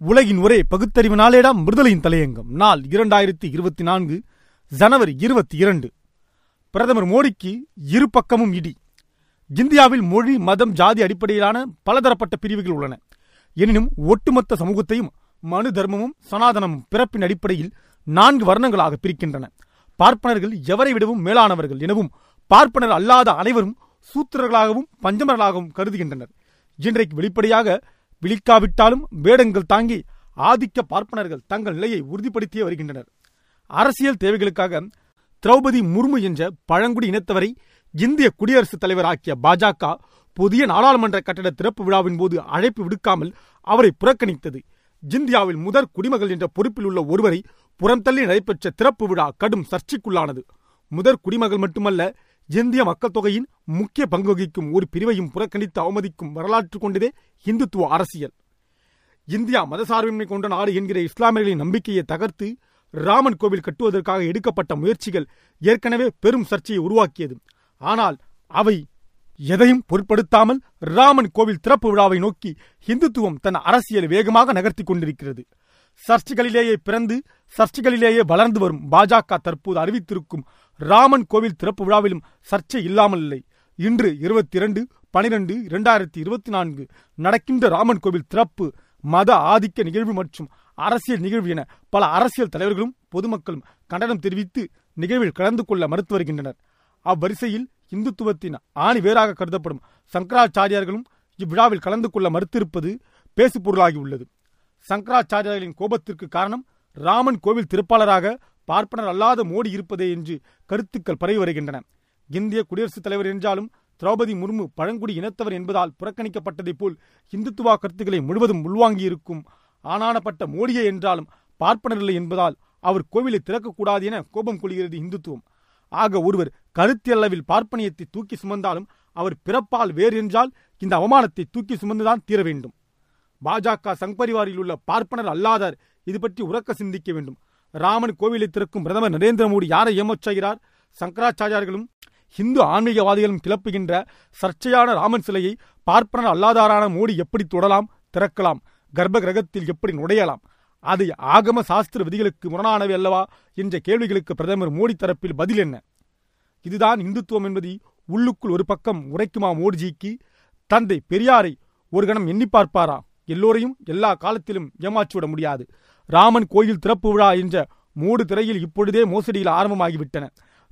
உலகின் ஒரே பகுத்தறிவு நாளேடாம் விடுதலையின் தலையங்கம். நாள் இரண்டாயிரத்தி இருபத்தி நான்கு ஜனவரி இருபத்தி இரண்டு. பிரதமர் மோடிக்கு இரு பக்கமும் இடி. இந்தியாவில் மொழி மதம் ஜாதி அடிப்படையிலான பலதரப்பட்ட பிரிவுகள் உள்ளன. எனினும் ஒட்டுமொத்த சமூகத்தையும் மனு தர்மமும் சனாதனமும் பிறப்பின் அடிப்படையில் நான்கு வர்ணங்களாக பிரிக்கின்றன. பார்ப்பனர்கள் எவரை விடவும் மேலானவர்கள் எனவும் பார்ப்பனர் அல்லாத அனைவரும் சூத்திரர்களாகவும் பஞ்சமர்களாகவும் கருதுகின்றனர். இன்றைக்கு வெளிப்படையாக விழிக்காவிட்டாலும் வேடங்கள் தாங்கி ஆதிக்க பார்ப்பனர்கள் தங்கள் நிலையை உறுதிப்படுத்தியே வருகின்றனர். அரசியல் தேவைகளுக்காக திரௌபதி முர்மு என்ற பழங்குடி இனத்தவரை இந்திய குடியரசுத் தலைவர் ஆக்கிய பாஜக புதிய நாடாளுமன்ற கட்டட திறப்பு விழாவின் போது அழைப்பு விடுக்காமல் அவரை புறக்கணித்தது. இந்தியாவில் முதற் குடிமகள் என்ற பொறுப்பில் உள்ள ஒருவரை புறம்தள்ளி நடைபெற்ற திறப்பு விழா கடும் சர்ச்சைக்குள்ளானது. முதற் குடிமகள் மட்டுமல்ல இந்திய மக்கள் தொகையின் முக்கிய பங்கு வகிக்கும் ஒரு பிரிவையும் புறக்கணித்து அவமதிக்கும் வரலாற்று கொண்டதே இந்துத்துவ அரசியல். இந்தியா மதசார்பின்மை கொண்ட நாடு என்கிற இஸ்லாமியர்களின் நம்பிக்கையை தகர்த்து ராமன் கோவில் கட்டுவதற்காக எடுக்கப்பட்ட முயற்சிகள் ஏற்கனவே பெரும் சர்ச்சையை உருவாக்கியது. ஆனால் அவை எதையும் பொருட்படுத்தாமல் ராமன் கோவில் திறப்பு விழாவை நோக்கி இந்துத்துவம் தன் அரசியல் வேகமாக நகர்த்தி கொண்டிருக்கிறது. சர்ச்சைகளிலேயே பிறந்து சர்ச்சைகளிலேயே வளர்ந்து வரும் பாஜக தற்போது அறிவித்திருக்கும் ராமன் கோவில் திறப்பு விழாவிலும் சர்ச்சை இல்லாமல் இல்லை. இன்று இருபத்தி இரண்டு பனிரெண்டு இரண்டாயிரத்தி இருபத்தி நான்கு நடக்கின்ற ராமன் கோவில் திறப்பு மத ஆதிக்க நிகழ்வு மற்றும் அரசியல் நிகழ்வு என பல அரசியல் தலைவர்களும் பொதுமக்களும் கண்டனம் தெரிவித்து நிகழ்வில் கலந்து கொள்ள மறுத்து வருகின்றனர். அவ்வரிசையில் இந்துத்துவத்தின் ஆணி வேறாக கருதப்படும் சங்கராச்சாரியார்களும் இவ்விழாவில் கலந்து கொள்ள மறுத்திருப்பது பேசுபொருளாகியுள்ளது. சங்கராச்சாரியார்களின் கோபத்திற்கு காரணம் ராமன் கோவில் திருப்பாளராக பார்ப்பனர் அல்லாத மோடி இருப்பதே என்று கருத்துக்கள் பரவி வருகின்றன. இந்திய குடியரசுத் தலைவர் என்றாலும் திரௌபதி முர்மு பழங்குடி இனத்தவர் என்பதால் புறக்கணிக்கப்பட்டதைப் போல் இந்துத்துவா கருத்துக்களை முழுவதும் உள்வாங்கியிருக்கும் ஆனானப்பட்ட மோடியே என்றாலும் பார்ப்பனர் இல்லை என்பதால் அவர் கோவிலை திறக்கக்கூடாது என கோபம் கொள்கிறது இந்துத்துவம். ஆக ஒருவர் கருத்தியளவில் பார்ப்பனியத்தை தூக்கி சுமந்தாலும் அவர் பிறப்பால் வேறு என்றால் இந்த அவமானத்தை தூக்கி சுமந்துதான் தீர வேண்டும். பாஜக சங்பரிவாரில் உள்ள பார்ப்பனர் அல்லாதார் இது பற்றி உறக்க சிந்திக்க வேண்டும். ராமன் கோவிலை திறக்கும் பிரதமர் நரேந்திர மோடி யாரை ஏமாற்றுகிறார்? சங்கராச்சாரியார்களும் இந்து ஆன்மீகவாதிகளும் கிளப்புகின்ற சர்ச்சையான ராமன் சிலையை பார்ப்பனர் அல்லாதாரான மோடி எப்படி தொடலாம் திறக்கலாம் கர்ப்ப கிரகத்தில் எப்படி நுழையலாம் அது ஆகம சாஸ்திர விதிகளுக்கு முரணானவை அல்லவா? என்ற கேள்விகளுக்கு பிரதமர் மோடி தரப்பில் பதில் என்ன? இதுதான் இந்துத்துவம் என்பதை உள்ளுக்குள் ஒரு பக்கம் உரைக்குமா மோடிஜிக்கு? தந்தை பெரியாரை ஒரு கணம் எண்ணி பார்ப்பாரா? எல்லோரையும் எல்லா காலத்திலும் ஏமாற்றிவிட முடியாது. ராமன் கோயில் திறப்பு விழா என்ற மூடு திரையில் இப்பொழுதே மோசடியில் ஆரம்பமாகிவிட்டன.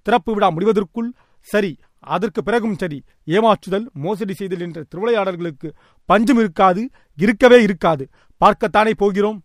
திறப்பு விழா முடிவதற்குள் சரி அதற்கு பிறகும் சரி ஏமாற்றுதல் மோசடி செய்தல் என்ற திருவிளையாடல்களுக்கு பஞ்சம் இருக்காது இருக்கவே இருக்காது. பார்க்கத்தானே போகிறோம்?